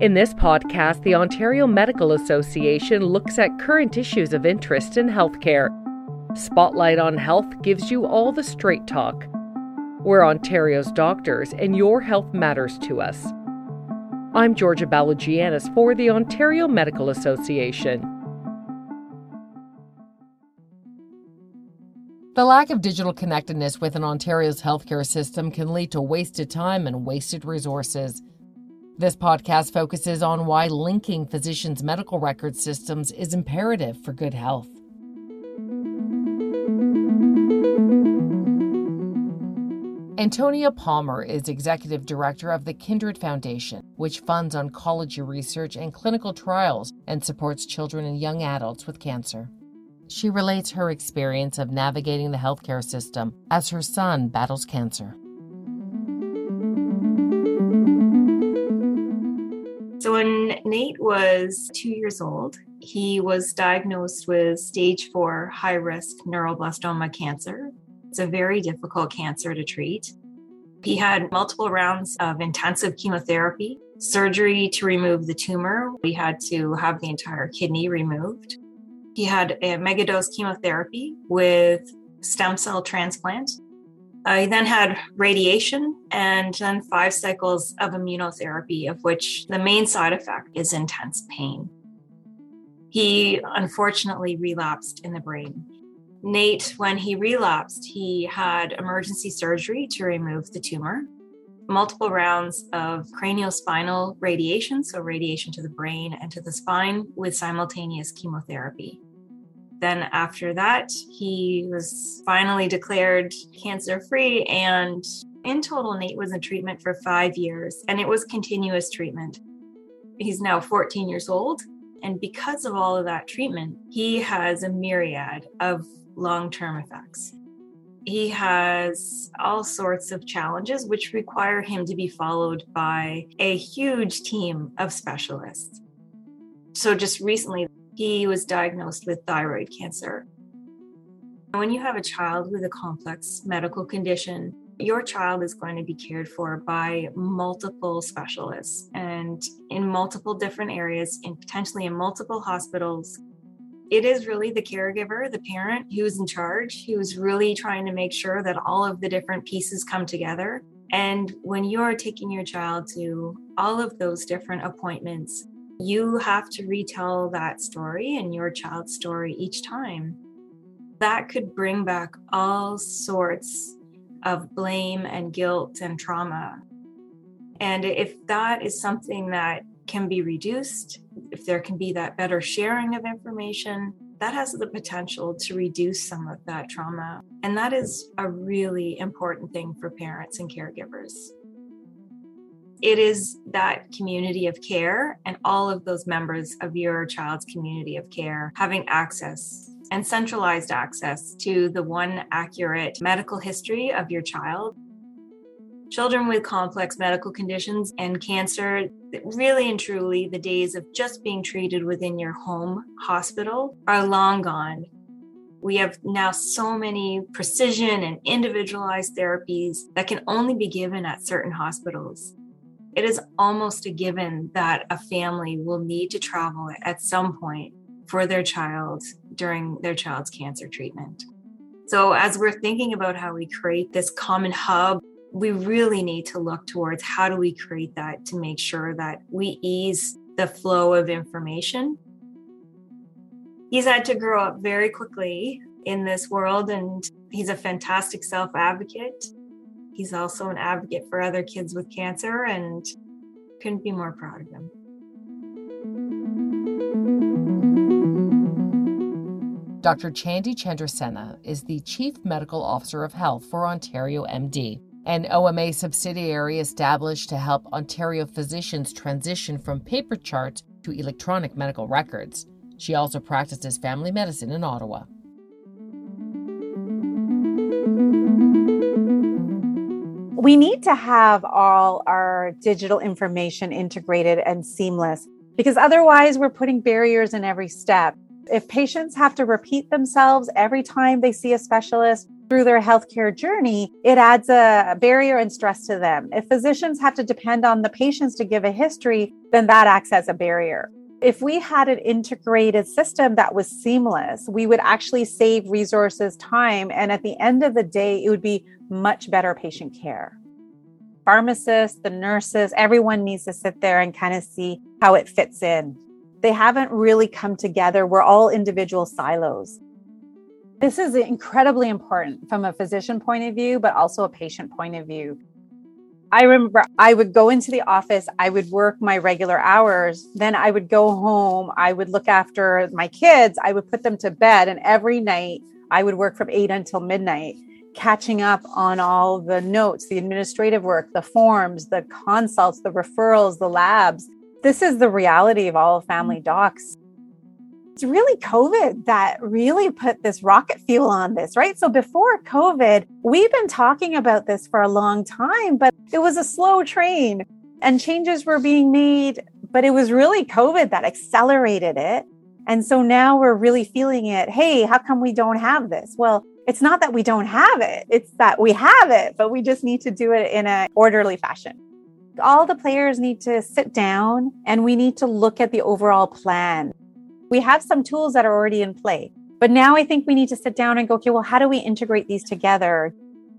In this podcast, the Ontario Medical Association looks at current issues of interest in healthcare. Spotlight on Health gives you all the straight talk. We're Ontario's doctors, and your health matters to us. I'm Georgia Balogianis for the Ontario Medical Association. The lack of digital connectedness within Ontario's healthcare system can lead to wasted time and wasted resources. This podcast focuses on why linking physicians' medical record systems is imperative for good health. Antonia Palmer is executive director of the Kindred Foundation, which funds oncology research and clinical trials and supports children and young adults with cancer. She relates her experience of navigating the healthcare system as her son battles cancer. Nate was two years old, he was diagnosed with stage four high risk neuroblastoma cancer. It's a very difficult cancer to treat. He had multiple rounds of intensive chemotherapy, surgery to remove the tumor. We had to have the entire kidney removed. He had a megadose chemotherapy with stem cell transplant. He then had radiation and then five cycles of immunotherapy, of which the main side effect is intense pain. He unfortunately relapsed in the brain. Nate, when he relapsed, he had emergency surgery to remove the tumor, multiple rounds of craniospinal radiation, so radiation to the brain and to the spine, with simultaneous chemotherapy. Then, after that, he was finally declared cancer free. And in total, Nate was in treatment for five years, and it was continuous treatment. He's now 14 years old. And because of all of that treatment, he has a myriad of long term effects. He has all sorts of challenges which require him to be followed by a huge team of specialists. So, just recently, he was diagnosed with thyroid cancer. When you have a child with a complex medical condition, your child is going to be cared for by multiple specialists and in multiple different areas, and potentially in multiple hospitals. It is really the caregiver, the parent who's in charge, who's really trying to make sure that all of the different pieces come together. And when you're taking your child to all of those different appointments, you have to retell that story and your child's story each time. That could bring back all sorts of blame and guilt and trauma. And if that is something that can be reduced, if there can be that better sharing of information, that has the potential to reduce some of that trauma. And that is a really important thing for parents and caregivers it is that community of care and all of those members of your child's community of care having access and centralized access to the one accurate medical history of your child. Children with complex medical conditions and cancer, really and truly, the days of just being treated within your home hospital are long gone. We have now so many precision and individualized therapies that can only be given at certain hospitals it is almost a given that a family will need to travel at some point for their child during their child's cancer treatment. So, as we're thinking about how we create this common hub, we really need to look towards how do we create that to make sure that we ease the flow of information. He's had to grow up very quickly in this world, and he's a fantastic self advocate. He's also an advocate for other kids with cancer and couldn't be more proud of him. Dr. Chandy Chandrasena is the Chief Medical Officer of Health for Ontario MD, an OMA subsidiary established to help Ontario physicians transition from paper charts to electronic medical records. She also practices family medicine in Ottawa. We need to have all our digital information integrated and seamless because otherwise we're putting barriers in every step. If patients have to repeat themselves every time they see a specialist, through their healthcare journey, it adds a barrier and stress to them. If physicians have to depend on the patients to give a history, then that acts as a barrier. If we had an integrated system that was seamless, we would actually save resources, time, and at the end of the day, it would be much better patient care. Pharmacists, the nurses, everyone needs to sit there and kind of see how it fits in. They haven't really come together. We're all individual silos. This is incredibly important from a physician point of view, but also a patient point of view. I remember I would go into the office, I would work my regular hours, then I would go home, I would look after my kids, I would put them to bed, and every night I would work from eight until midnight, catching up on all the notes, the administrative work, the forms, the consults, the referrals, the labs. This is the reality of all family mm-hmm. docs it's really COVID that really put this rocket fuel on this, right? So before COVID, we've been talking about this for a long time, but it was a slow train and changes were being made, but it was really COVID that accelerated it. And so now we're really feeling it. Hey, how come we don't have this? Well, it's not that we don't have it. It's that we have it, but we just need to do it in an orderly fashion. All the players need to sit down and we need to look at the overall plan. We have some tools that are already in play. But now I think we need to sit down and go, okay, well, how do we integrate these together?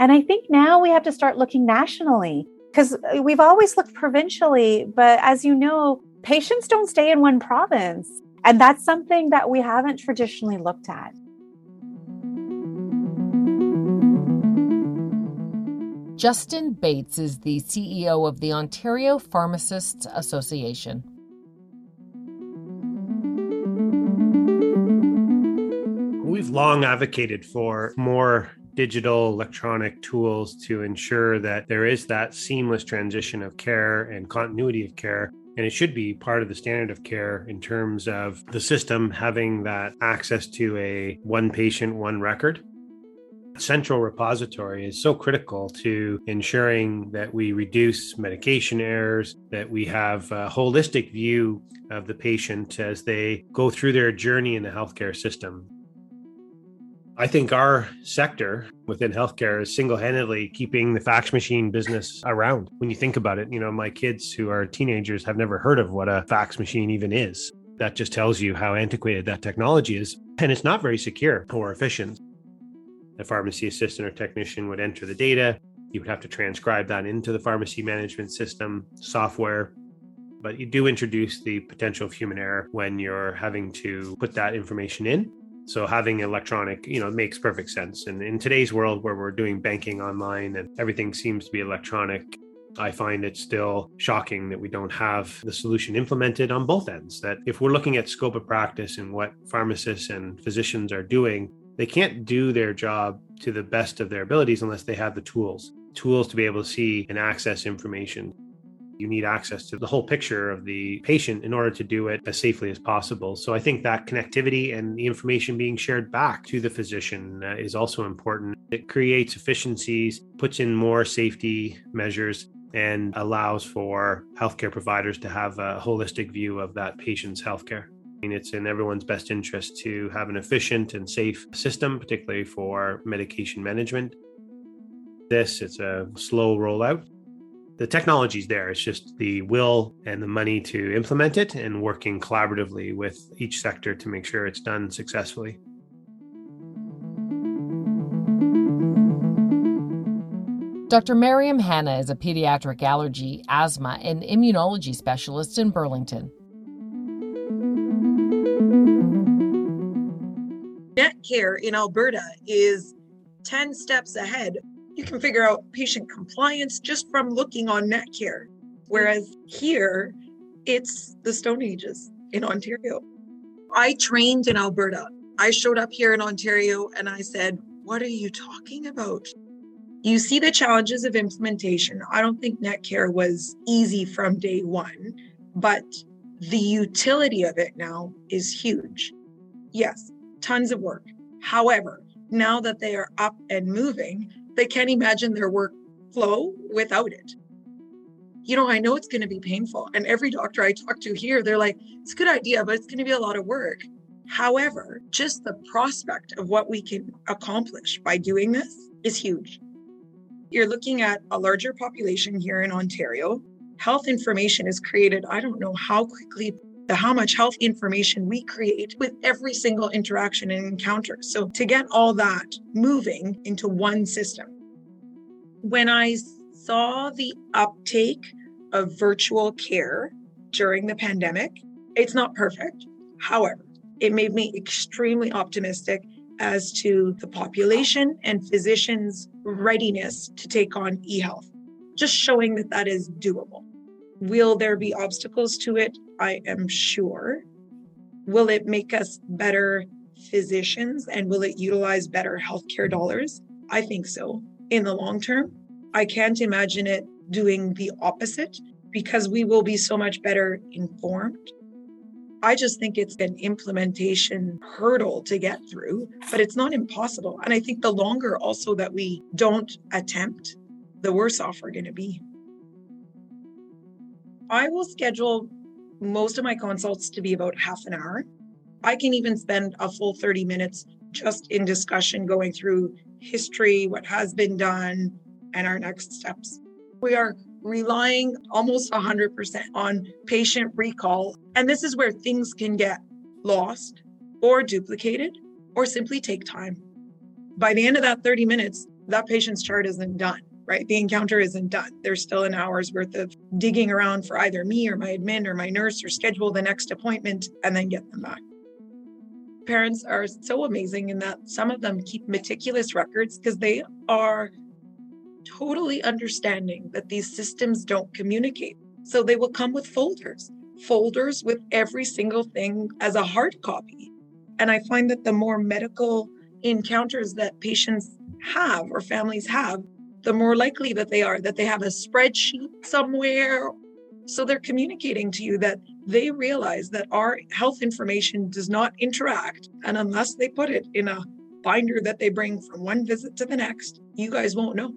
And I think now we have to start looking nationally because we've always looked provincially. But as you know, patients don't stay in one province. And that's something that we haven't traditionally looked at. Justin Bates is the CEO of the Ontario Pharmacists Association. we've long advocated for more digital electronic tools to ensure that there is that seamless transition of care and continuity of care. And it should be part of the standard of care in terms of the system having that access to a one patient, one record. Central repository is so critical to ensuring that we reduce medication errors, that we have a holistic view of the patient as they go through their journey in the healthcare system. I think our sector within healthcare is single handedly keeping the fax machine business around. When you think about it, you know, my kids who are teenagers have never heard of what a fax machine even is. That just tells you how antiquated that technology is. And it's not very secure or efficient. The pharmacy assistant or technician would enter the data. You would have to transcribe that into the pharmacy management system software. But you do introduce the potential of human error when you're having to put that information in so having electronic, you know, makes perfect sense. And in today's world where we're doing banking online and everything seems to be electronic, I find it still shocking that we don't have the solution implemented on both ends. That if we're looking at scope of practice and what pharmacists and physicians are doing, they can't do their job to the best of their abilities unless they have the tools, tools to be able to see and access information. You need access to the whole picture of the patient in order to do it as safely as possible. So I think that connectivity and the information being shared back to the physician uh, is also important. It creates efficiencies, puts in more safety measures, and allows for healthcare providers to have a holistic view of that patient's healthcare. It's in everyone's best interest to have an efficient and safe system, particularly for medication management. This, it's a slow rollout the technology's there. It's just the will and the money to implement it and working collaboratively with each sector to make sure it's done successfully. Dr. Mariam Hanna is a pediatric allergy, asthma, and immunology specialist in Burlington. Netcare in Alberta is 10 steps ahead you can figure out patient compliance just from looking on Netcare. Whereas here, it's the Stone Ages in Ontario. I trained in Alberta. I showed up here in Ontario and I said, What are you talking about? You see the challenges of implementation. I don't think Netcare was easy from day one, but the utility of it now is huge. Yes, tons of work. However, now that they are up and moving, they can't imagine their workflow without it. You know, I know it's going to be painful. And every doctor I talk to here, they're like, it's a good idea, but it's going to be a lot of work. However, just the prospect of what we can accomplish by doing this is huge. You're looking at a larger population here in Ontario. Health information is created, I don't know how quickly, how much health information we create with every single interaction and encounter. So to get all that moving into one system. When I saw the uptake of virtual care during the pandemic, it's not perfect. However, it made me extremely optimistic as to the population and physicians' readiness to take on e health, just showing that that is doable. Will there be obstacles to it? I am sure. Will it make us better physicians and will it utilize better healthcare dollars? I think so in the long term. I can't imagine it doing the opposite because we will be so much better informed I just think it's an implementation hurdle to get through, but it's not impossible. And I think the longer also that we don't attempt, the worse off we're going to be. I will schedule most of my consults to be about half an hour. I can even spend a full 30 minutes just in discussion going through history, what has been done, and our next steps. We are relying almost 100% on patient recall. And this is where things can get lost or duplicated or simply take time. By the end of that 30 minutes, that patient's chart isn't done, right? The encounter isn't done. There's still an hour's worth of digging around for either me or my admin or my nurse or schedule the next appointment and then get them back. Parents are so amazing in that some of them keep meticulous records because they are totally understanding that these systems don't communicate. So they will come with folders, folders with every single thing as a hard copy. And I find that the more medical encounters that patients have or families have, the more likely that they are that they have a spreadsheet somewhere. So they're communicating to you that they realize that our health information does not interact. And unless they put it in a binder that they bring from one visit to the next, you guys won't know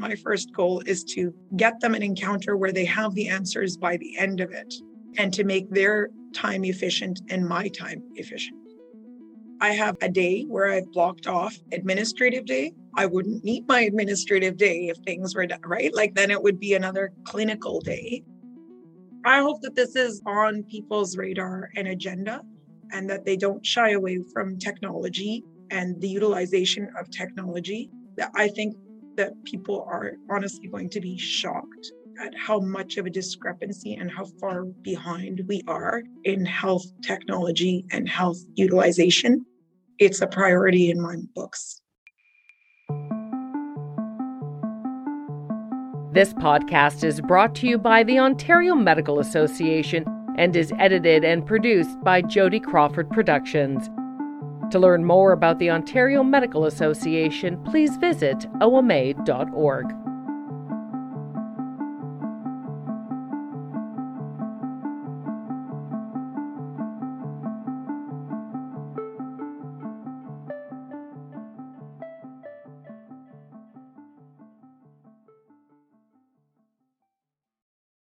my first goal is to get them an encounter where they have the answers by the end of it and to make their time efficient and my time efficient. I have a day where I've blocked off administrative day. I wouldn't need my administrative day if things were done right. Like then it would be another clinical day. I hope that this is on people's radar and agenda and that they don't shy away from technology and the utilization of technology. I think that people are honestly going to be shocked at how much of a discrepancy and how far behind we are in health technology and health utilization. It's a priority in my books. This podcast is brought to you by the Ontario Medical Association and is edited and produced by Jody Crawford Productions. To learn more about the Ontario Medical Association, please visit oma.org.